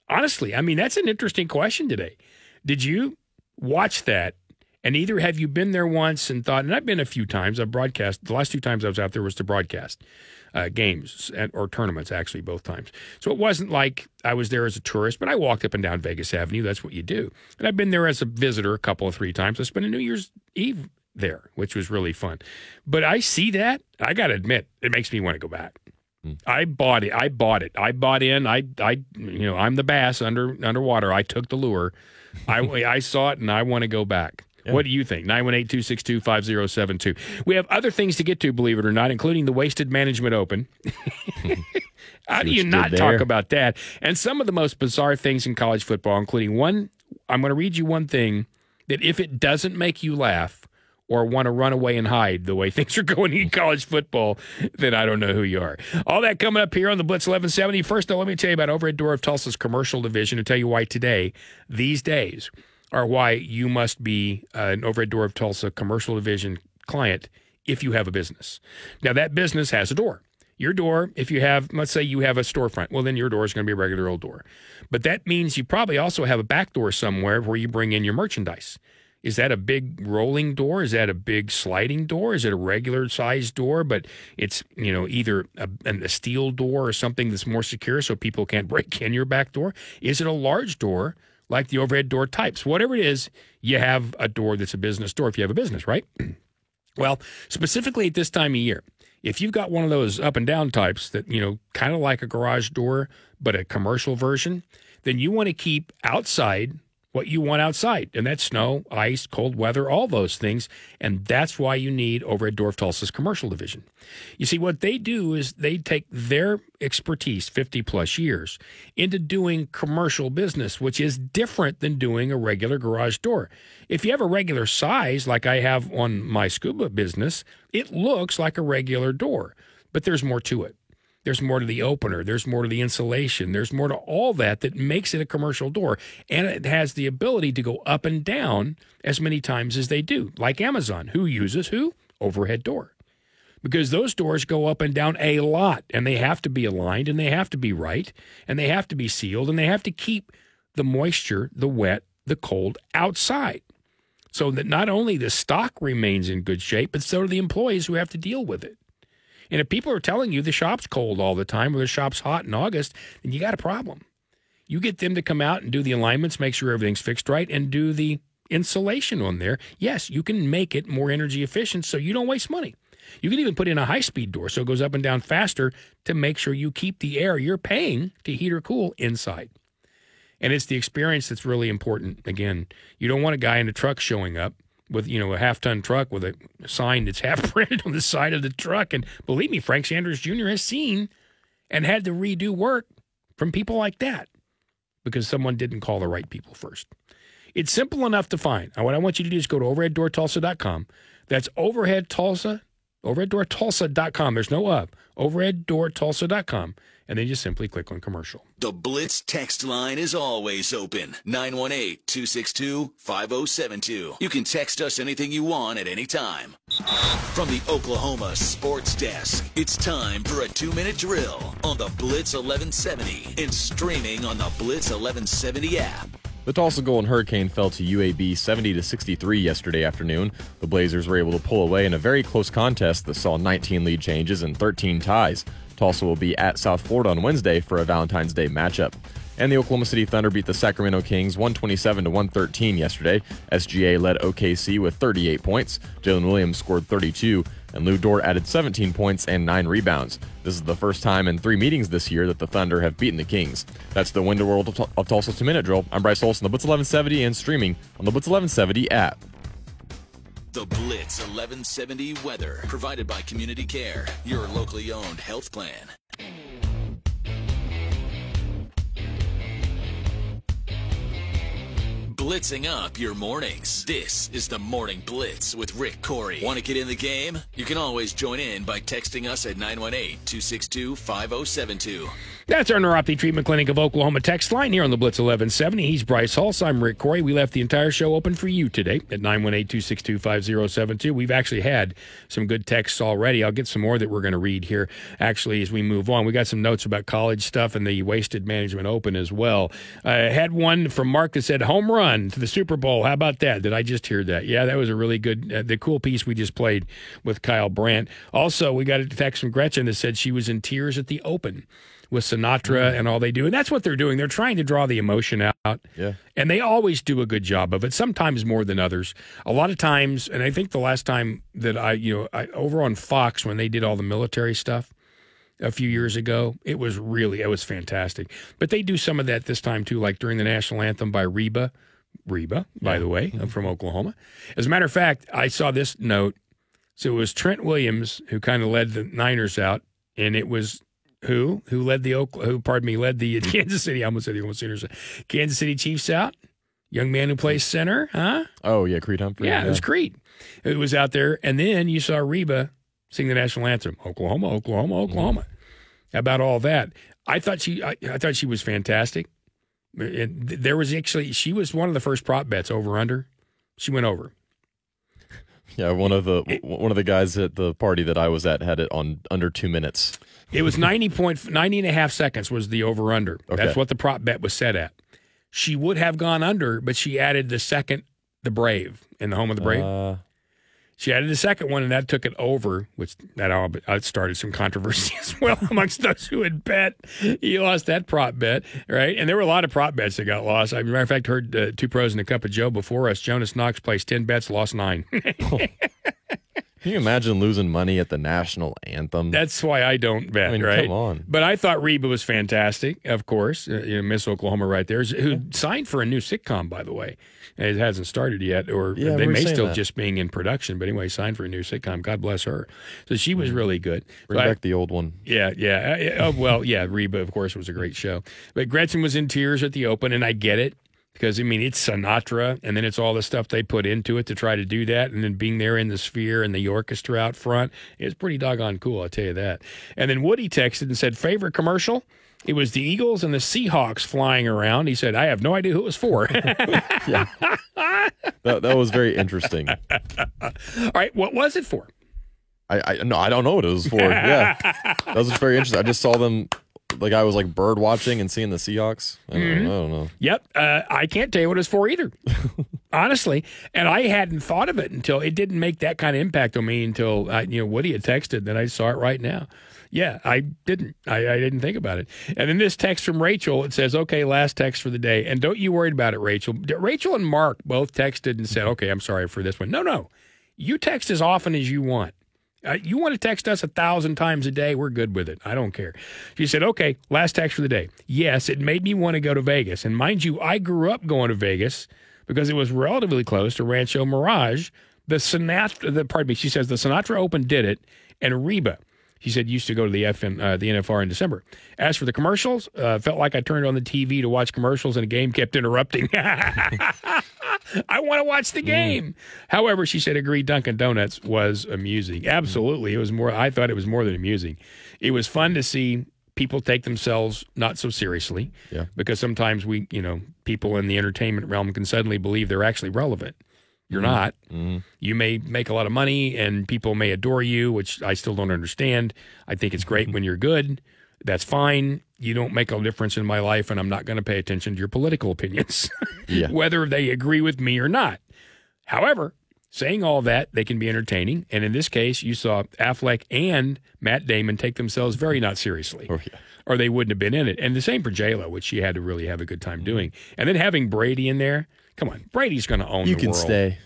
Honestly, I mean that's an interesting question today. Did you watch that? And either have you been there once and thought, and I've been a few times. I've broadcast. The last two times I was out there was to broadcast uh, games or tournaments, actually, both times. So it wasn't like I was there as a tourist, but I walked up and down Vegas Avenue. That's what you do. And I've been there as a visitor a couple of three times. I spent a New Year's Eve there, which was really fun. But I see that. I got to admit, it makes me want to go back. I bought it. I bought it. I bought in. I, I, you know, I'm the bass under underwater. I took the lure. I, [laughs] I saw it, and I want to go back. What do you think? 918 262 5072. We have other things to get to, believe it or not, including the Wasted Management Open. [laughs] How do you not talk about that? And some of the most bizarre things in college football, including one, I'm going to read you one thing that if it doesn't make you laugh or want to run away and hide the way [laughs] things are going in college football, then I don't know who you are. All that coming up here on the Blitz 1170. First, though, let me tell you about Overhead Door of Tulsa's commercial division and tell you why today, these days, are why you must be uh, an Overhead Door of Tulsa commercial division client if you have a business. Now, that business has a door. Your door, if you have, let's say you have a storefront, well, then your door is going to be a regular old door. But that means you probably also have a back door somewhere where you bring in your merchandise. Is that a big rolling door? Is that a big sliding door? Is it a regular sized door, but it's you know either a, a steel door or something that's more secure so people can't [laughs] break in your back door? Is it a large door like the overhead door types? Whatever it is, you have a door that's a business door if you have a business, right? [clears throat] Well, specifically at this time of year, if you've got one of those up and down types that, you know, kind of like a garage door, but a commercial version, then you want to keep outside what you want outside. And that's snow, ice, cold weather, all those things. And that's why you need Overhead Door of Tulsa's commercial division. You see, what they do is they take their expertise, 50 plus years, into doing commercial business, which is different than doing a regular garage door. If you have a regular size, like I have on my scuba business, it looks like a regular door, but there's more to it. There's more to the opener. There's more to the insulation. There's more to all that that makes it a commercial door. And it has the ability to go up and down as many times as they do, like Amazon. Who uses who? Overhead door. Because those doors go up and down a lot and they have to be aligned and they have to be right and they have to be sealed and they have to keep the moisture, the wet, the cold outside so that not only the stock remains in good shape, but so do the employees who have to deal with it. And if people are telling you the shop's cold all the time or the shop's hot in August, then you got a problem. You get them to come out and do the alignments, make sure everything's fixed right, and do the insulation on there. Yes, you can make it more energy efficient so you don't waste money. You can even put in a high speed door so it goes up and down faster to make sure you keep the air you're paying to heat or cool inside. And it's the experience that's really important. Again, you don't want a guy in a truck showing up with, you know, a half ton truck with a sign that's half [laughs] printed on the side of the truck. And believe me, Frank Sanders Jr. has seen and had to redo work from people like that because someone didn't call the right people first. It's simple enough to find. And what I want you to do is go to overheaddoortulsa.com. That's overhead Tulsa, overheaddoortulsa.com. There's no of. Overheaddoortulsa.com. And then you simply click on commercial. The Blitz text line is always open. 918-262-5072. You can text us anything you want at any time. From the Oklahoma Sports Desk, it's time for a two-minute drill on the Blitz 1170 and streaming on the Blitz 1170 app. The Tulsa Golden Hurricane fell to UAB 70 to 63 yesterday afternoon. The Blazers were able to pull away in a very close contest that saw 19 lead changes and 13 ties. Tulsa will be at South Florida on Wednesday for a Valentine's Day matchup. And the Oklahoma City Thunder beat the Sacramento Kings 127 to 113 yesterday. SGA led OKC with 38 points. Jalen Williams scored 32, and Lu Dort added 17 points and 9 rebounds. This is the first time in three meetings this year that the Thunder have beaten the Kings. That's the Winter World of Tul- of Tulsa two minute drill. I'm Bryce Olson, the Blitz 1170, and streaming on the Blitz 1170 app. The Blitz 1170 weather provided by Community Care, your locally owned health plan. Blitzing up your mornings. This is the Morning Blitz with Rick Couri. Want to get in the game? You can always join in by texting us at 918 262 5072. That's our neuropathy treatment clinic of Oklahoma text line here on the Blitz 1170. He's Bryce Hulse. I'm Rick Couri. We left the entire show open for you today at 918-262-5072. We've actually had some good texts already. I'll get some more that we're going to read here actually as we move on. We got some notes about college stuff and the Wasted Management Open as well. I had one from Mark that said home run to the Super Bowl. How about that? Did I just hear that? Yeah, that was a really good, uh, the cool piece we just played with Kyle Brandt. Also, we got a text from Gretchen that said she was in tears at the Open with Sinatra and all they do. And that's what they're doing. They're trying to draw the emotion out. Yeah. And they always do a good job of it, sometimes more than others. A lot of times, and I think the last time that I, you know, I, over on Fox when they did all the military stuff a few years ago, it was really, it was fantastic. But they do some of that this time too, like during the national anthem by Reba. Reba, by the way, I'm mm-hmm. from Oklahoma. As a matter of fact, I saw this note. So it was Trent Williams who kind of led the Niners out, and it was who who led the Oak, who pardon me led the [laughs] Kansas City. I almost said the Oklahoma Sooners. Uh, Kansas City Chiefs out. Young man who plays center, huh? Oh yeah, Creed Humphrey. Yeah, it was Creed. It was out there, and then you saw Reba sing the national anthem, Oklahoma, Oklahoma, Oklahoma. How about all that? I thought she, I, I thought she was fantastic. And there was actually, she was one of the first prop bets over under. She went over. Yeah, one of the one of the guys at the party that I was at had it on under two minutes. It was 90 point, 90 and a half seconds was the over under. Okay. That's what the prop bet was set at. She would have gone under, but she added the second, the Brave, in the home of the Brave. Uh, She added a second one, and that took it over, which that all started some controversy [laughs] as well amongst those who had bet. He lost that prop bet, right? And there were a lot of prop bets that got lost. I, matter of fact, heard uh, two pros and a cup of Joe before us. Jonas Knox placed ten bets, lost nine. [laughs] [laughs] can you imagine losing money at the national anthem? That's why I don't bet, I mean, right? come on. But I thought Reba was fantastic, of course. Uh, you know, Miss Oklahoma right there, who signed for a new sitcom, by the way. It hasn't started yet, or Yeah, they may still that. just being in production. But anyway, signed for a new sitcom. God bless her. So she was really good. Bring So I- back the old one. yeah, yeah. Uh, Oh, well, yeah, Reba, of course, was a great show. But Gretchen was in tears at the open, and I get it because, I mean, it's Sinatra, and then it's all the stuff they put into it to try to do that. And then being there in the sphere and the orchestra out front, is pretty doggone cool, I'll tell you that. And then Woody texted and said, favorite commercial? It was the Eagles and the Seahawks flying around. He said, I have no idea who it was for. [laughs] That, that was very interesting. [laughs] all right, what was it for? I, I no, I don't know what it was for. Yeah, [laughs] that was very interesting. I just saw them. Like I was like bird watching and seeing the Seahawks. I don't, Mm-hmm. I don't know. Yep. Uh, I can't tell you what it's for either. [laughs] Honestly. And I hadn't thought of it until it didn't make that kind of impact on me until I, you know, Woody had texted that I saw it right now. Yeah, I didn't. I, I didn't think about it. And then this text from Rachel, it says, okay, last text for the day. And don't you worry about it, Rachel. Rachel and Mark both texted and said, okay, I'm sorry for this one. No, no. You text as often as you want. Uh, you want to text us a thousand times a day? We're good with it. I don't care. She said, okay, last text for the day. Yes, it made me want to go to Vegas. And mind you, I grew up going to Vegas because it was relatively close to Rancho Mirage. The Sinatra, the, pardon me, she says the Sinatra Open did it, and Reba, she said, used to go to the FN, uh, the NFR in December. As for the commercials, uh, felt like I turned on the TV to watch commercials and a game kept interrupting. [laughs] I want to watch the game. However, she said, agree, Dunkin' Donuts was amusing. Absolutely. It was more, I thought it was more than amusing. It was fun to see people take themselves not so seriously. Yeah. Because sometimes we, you know, people in the entertainment realm can suddenly believe they're actually relevant. You're mm-hmm. not. Mm-hmm. You may make a lot of money and people may adore you, which I still don't understand. I think it's great mm-hmm. when you're good. That's fine. You don't make a difference in my life, and I'm not going to pay attention to your political opinions, [laughs] Yeah. whether they agree with me or not. However, saying all that, they can be entertaining. And in this case, you saw Affleck and Matt Damon take themselves very not seriously Oh, yeah. or they wouldn't have been in it. And the same for JLo, which she had to really have a good time doing. And then having Brady in there, come on, Brady's going to own the world. You the can world. stay.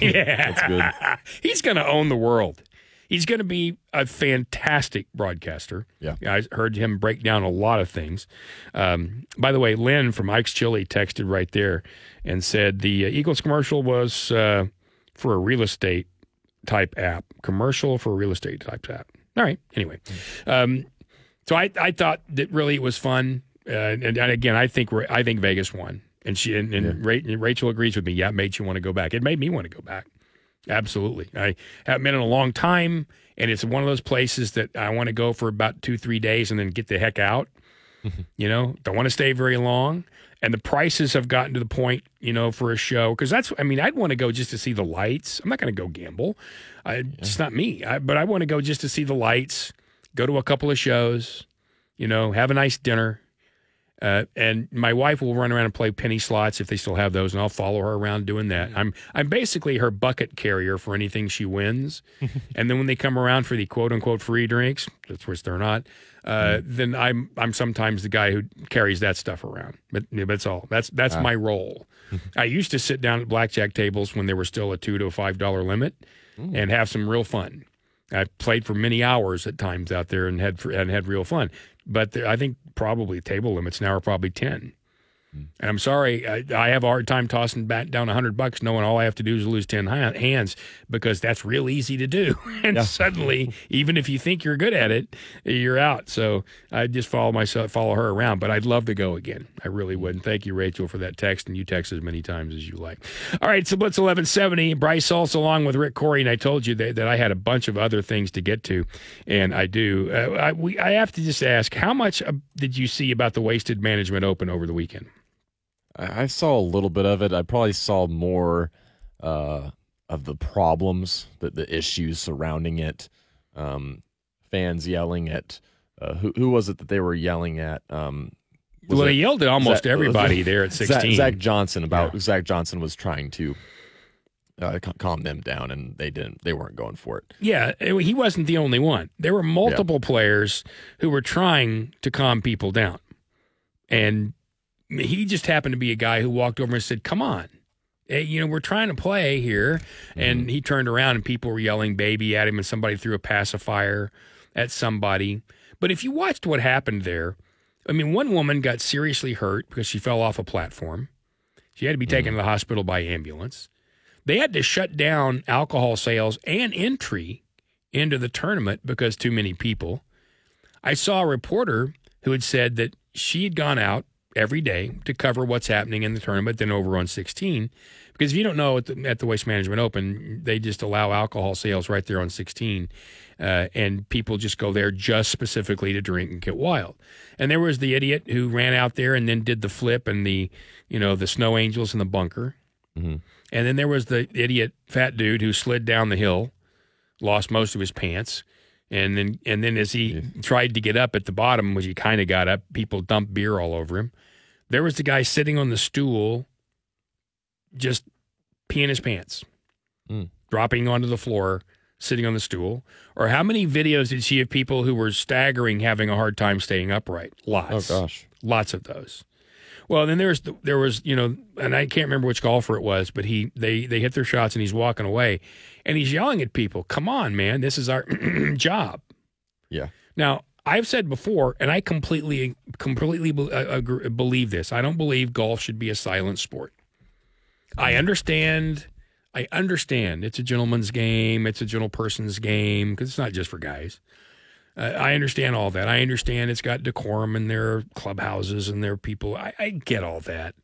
yeah, [laughs] [laughs] That's good. He's going to own the world. He's going to be a fantastic broadcaster. Yeah. I heard him break down a lot of things. Um, by the way, Lynn from Ike's Chili texted right there and said the uh, Eagles commercial was uh, for a real estate type app. Commercial for a real estate type app. All right. Anyway, um, so I, I thought that really it was fun. Uh, and, and again, I think we're, I think Vegas won. And she and, and Ra- Rachel agrees with me. Yeah, it made you want to go back. It made me want to go back. Absolutely. I haven't been in a long time, and it's one of those places that I want to go for about two, three days and then get the heck out. [laughs] you know, don't want to stay very long. And the prices have gotten to the point, you know, for a show because that's. I mean, I'd want to go just to see the lights. I'm not going to go gamble. I, It's not me. I, but I want to go just to see the lights, go to a couple of shows, you know, have a nice dinner. Uh, and my wife will run around and play penny slots if they still have those, and I'll follow her around doing that. I'm I'm basically her bucket carrier for anything she wins. [laughs] and then when they come around for the quote unquote free drinks, that's which they're not, uh, then I'm I'm sometimes the guy who carries that stuff around. But yeah, that's all. That's that's my role. [laughs] I used to sit down at blackjack tables when there was still a two to a five dollar limit, and have some real fun. I played for many hours at times out there and had and had real fun. But I think probably table limits now are probably ten. And I'm sorry, I, I have a hard time tossing back down a hundred bucks, knowing all I have to do is lose ten hands because that's real easy to do. [laughs] And suddenly, even if you think you're good at it, you're out. So I just follow myself, follow her around. But I'd love to go again. I really would. And thank you, Rachel, for that text. And you text as many times as you like. All right, so Blitz eleven seventy. Bryce also along with Rick Couri, and I told you that, that I had a bunch of other things to get to, and I do. Uh, I we I have to just ask, how much uh, did you see about the Wasted Management Open over the weekend? I I saw a little bit of it. I probably saw more uh, of the problems, the, the issues surrounding it. Um, fans yelling at uh, who who was it that they were yelling at? Um, Well, they yelled at almost Zach- everybody [laughs] there at 16. Zach, Johnson about Zach Johnson was trying to uh, calm them down, and they didn't. They weren't going for it. Yeah, it- he wasn't the only one. There were multiple players who were trying to calm people down. And he just happened to be a guy who walked over and said, Come on. Hey, you know, we're trying to play here. And mm-hmm. he turned around and people were yelling baby at him, and somebody threw a pacifier at somebody. But if you watched what happened there, I mean, one woman got seriously hurt because she fell off a platform. She had to be taken mm-hmm. to the hospital by ambulance. They had to shut down alcohol sales and entry into the tournament because too many people. I saw a reporter who had said that she had gone out every day to cover what's happening in the tournament, then over on 16. Because if you don't know, at the, at the Waste Management Open, they just allow alcohol sales right there on 16. Uh, and people just go there just specifically to drink and get wild. And there was the idiot who ran out there and then did the flip and the, you know, the snow angels in the bunker. And then there was the idiot fat dude who slid down the hill, lost most of his pants, and then and then as he tried to get up at the bottom, which he kind of got up, people dumped beer all over him. There was the guy sitting on the stool, just peeing his pants, Mm. dropping onto the floor, sitting on the stool. Or how many videos did she of people who were staggering, having a hard time staying upright? Lots. Oh gosh. Lots of those. Well, then there's the, there was you know, and I can't remember which golfer it was, but he they they hit their shots and he's walking away, and he's yelling at people, "Come on, man, this is our [clears throat] job." Yeah. Now I've said before, and I completely completely be- uh, agree, believe this. I don't believe golf should be a silent sport. I understand. I understand it's a gentleman's game. It's a gentle person's game because it's not just for guys. Uh, I understand all that. I understand it's got decorum and there are clubhouses and there are people. I, I get all that.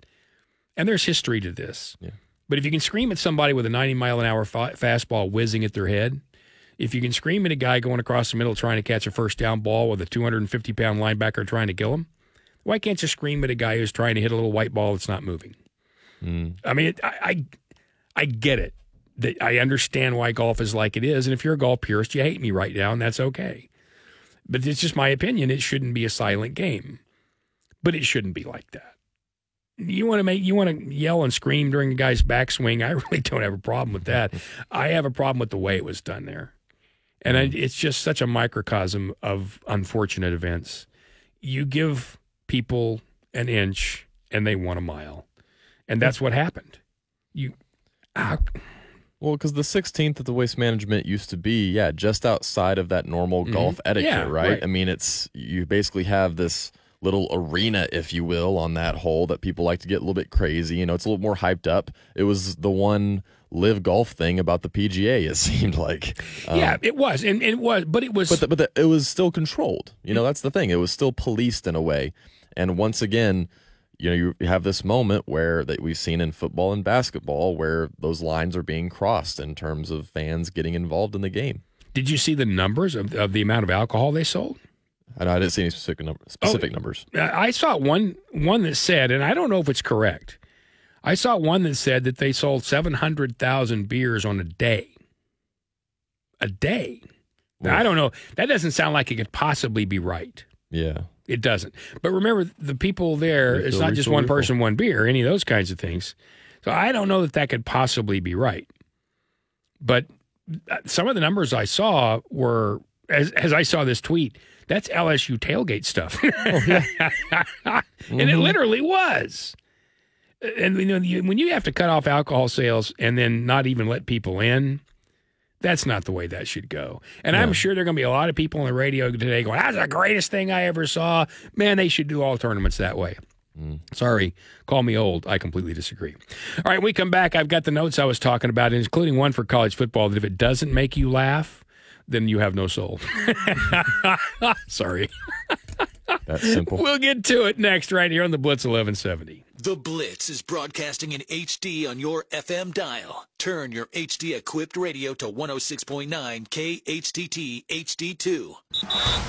And there's history to this. Yeah. But if you can scream at somebody with a 90 mile an hour fa- fastball whizzing at their head, if you can scream at a guy going across the middle trying to catch a first down ball with a 250 pound linebacker trying to kill him, why can't you scream at a guy who's trying to hit a little white ball that's not moving? Mm. I mean, I, I I get it. That I understand why golf is like it is, and if you're a golf purist, you hate me right now, and that's okay. But it's just my opinion. It shouldn't be a silent game, but it shouldn't be like that. You want to make you want to yell and scream during a guy's backswing. I [laughs] really don't have a problem with that. I have a problem with the way it was done there, and I, it's just such a microcosm of unfortunate events. You give people an inch, and they want a mile, and that's what happened. You, ah, Well, because the 16th at the waste management used to be, yeah, just outside of that normal golf etiquette, Mm-hmm. Yeah, right? right. I mean, it's you basically have this little arena, if you will, on that hole that people like to get a little bit crazy. You know, it's a little more hyped up. It was the one live golf thing about the PGA. [laughs] It seemed like, Um, yeah, it was, and, and it was, but it was. but the, but the, it was still controlled. You know, that's the thing. It was still policed in a way. And once again, you know you have this moment where that we've seen in football and basketball where those lines are being crossed in terms of fans getting involved in the game. Did you see the numbers of, of the amount of alcohol they sold? I, know, I didn't see any specific number, specific numbers. Uh, I saw one one that said, and I don't know if it's correct. I saw one that said that they sold seven hundred thousand beers on a day. A day. Now, I don't know. That doesn't sound like it could possibly be right. Yeah. It doesn't. But remember, the people there, Refill, it's not just one refill. person, one beer, any of those kinds of things. So I don't know that that could possibly be right. But uh, some of the numbers I saw were, as, as I saw this tweet, that's LSU tailgate stuff. [laughs] Oh, [laughs] and it mm-hmm. literally was. And you know, when you have to cut off alcohol sales and then not even let people in, that's not the way that should go. And I'm sure there are going to be a lot of people on the radio today going, "That's the greatest thing I ever saw." Man, they should do all tournaments that way. Mm. Sorry, call me old. I completely disagree. All right, we come back. I've got the notes I was talking about, including one for college football. That if it doesn't make you laugh, then you have no soul. [laughs] Sorry. That's simple. We'll get to it next, right here on the Blitz 1170. The Blitz is broadcasting in HD on your FM dial. Turn your HD equipped radio to 106.9 KHTT HD2.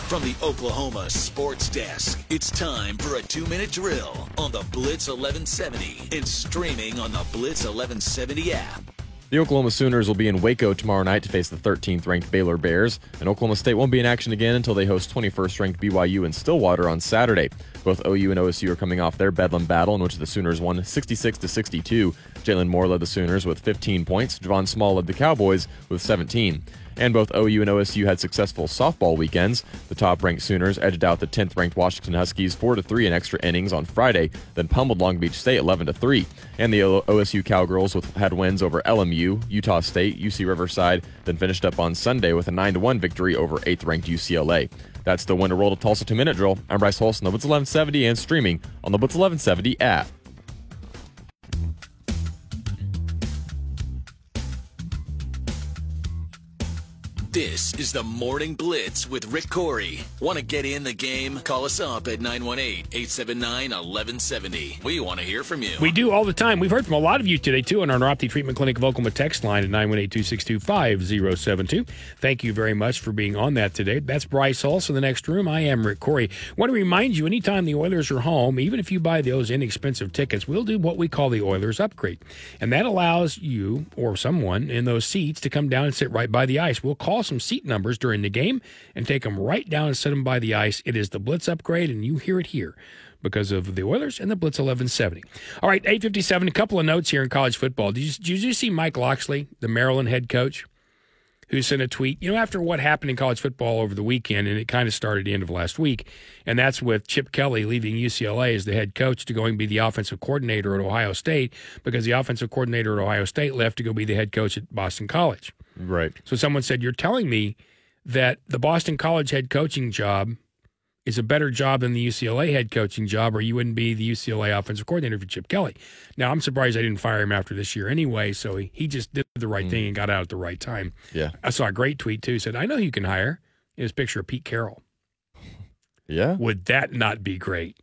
From the Oklahoma Sports Desk, it's time for a two minute drill on the Blitz 1170 and streaming on the Blitz 1170 app. The Oklahoma Sooners will be in Waco tomorrow night to face the 13th ranked Baylor Bears, and Oklahoma State won't be in action again until they host 21st ranked BYU in Stillwater on Saturday. Both OU and OSU are coming off their Bedlam battle in which the Sooners won 66 to 62. Jalon Moore led the Sooners with 15 points. Javon Small led the Cowboys with 17. And both OU and OSU had successful softball weekends. The top-ranked Sooners edged out the 10th-ranked Washington Huskies 4 to 3 in extra innings on Friday, then pummeled Long Beach State 11 to 3. And the OSU Cowgirls with, had wins over LMU, Utah State, UC Riverside, then finished up on Sunday with a 9 to 1 victory over 8th-ranked UCLA. That's the winter roll to Tulsa 2-minute drill. I'm Bryce Holson, the Blitz 1170, and streaming on the Blitz 1170 app. This is the Morning Blitz with Rick Couri. Want to get in the game? Call us up at 918 879 1170. We want to hear from you. We do all the time. We've heard from a lot of you today, too, on our Neuropathy Treatment Clinic of Oklahoma text line at 918-262-5072. Thank you very much for being on that today. That's Bryce Hulse in the next room. I am Rick Couri. want to remind you, anytime the Oilers are home, even if you buy those inexpensive tickets, we'll do what we call the Oilers upgrade. And that allows you or someone in those seats to come down and sit right by the ice. We'll call some seat numbers during the game and take them right down and set them by the ice. It is the Blitz upgrade, and you hear it here because of the Oilers and the Blitz 1170. All right, 857, a couple of notes here in college football. Did you, did you see Mike Locksley, the Maryland head coach, who sent a tweet? You know, after what happened in college football over the weekend, and it kind of started the end of last week, and that's with Chip Kelly leaving UCLA as the head coach to going to be the offensive coordinator at Ohio State because the offensive coordinator at Ohio State left to go be the head coach at Boston College. Right. So someone said, You're telling me that the Boston College head coaching job is a better job than the UCLA head coaching job, or you wouldn't be the UCLA offensive coordinator for Chip Kelly. Now, I'm surprised I didn't fire him after this year anyway, so he, he just did the right thing mm. and got out at the right time. Yeah. I saw a great tweet too. Said, I know you can hire. It was a picture of Pete Carroll. [laughs] Yeah. Would that not be great?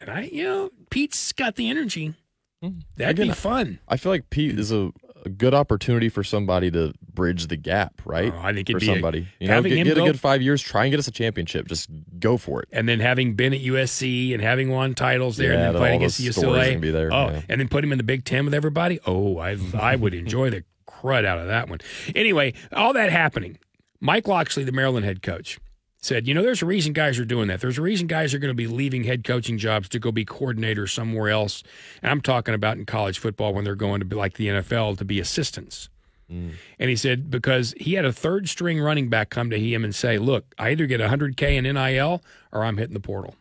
And I, you know, Pete's got the energy. Hmm. That'd be fun. I feel like Pete is a, a good opportunity for somebody to bridge the gap, right? Oh, I think it'd for be a- somebody. you know, having get, him get a good five years, try and get us a championship. Just go for it. and then having been at USC and having won titles there, Yeah, and then then playing against UCLA, be there, oh, yeah. and then put him in the Big Ten with everybody. Oh, I I would enjoy the crud out of that one. Anyway, all that happening. Mike Locksley, the Maryland head coach, said, you know, there's a reason guys are doing that. There's a reason guys are going to be leaving head coaching jobs to go be coordinators somewhere else. And I'm talking about in college football when they're going to be like the NFL to be assistants. Mm. And he said, because he had a third string running back come to him and say, Look, I either get 100K in NIL or I'm hitting the portal.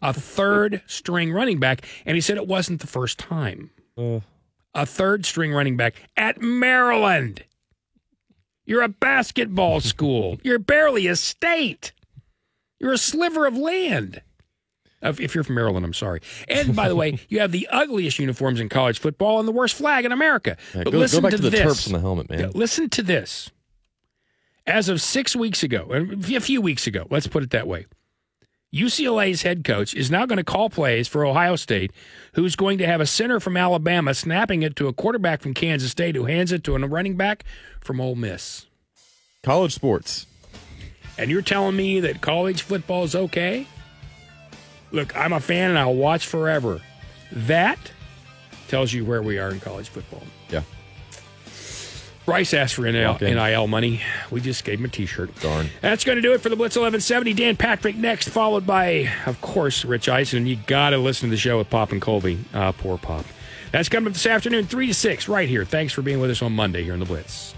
A [laughs] third string running back. And he said it wasn't the first time. A third string running back at Maryland. You're a basketball [laughs] school. You're barely a state. You're a sliver of land. If you're from Maryland, I'm sorry. And by the way, [laughs] you have the ugliest uniforms in college football and the worst flag in America. Yeah, but go, listen go back to, the this. Terps on the helmet, man. Yeah, Listen to this. As of six weeks ago, a few weeks ago, let's put it that way, UCLA's head coach is now going to call plays for Ohio State, who's going to have a center from Alabama snapping it to a quarterback from Kansas State who hands it to a running back from Ole Miss. College sports. And you're telling me that college football is okay? Look, I'm a fan and I'll watch forever. That tells you where we are in college football. Yeah. Bryce asked for NIL, in. NIL money. We just gave him a T-shirt. Darn. That's going to do it for the Blitz 1170. Dan Patrick next, followed by, of course, Rich Eisen. You got to listen to the show with Pop and Colby. Uh, poor Pop. That's coming up this afternoon, 3 to 6, right here. Thanks for being with us on Monday here in the Blitz.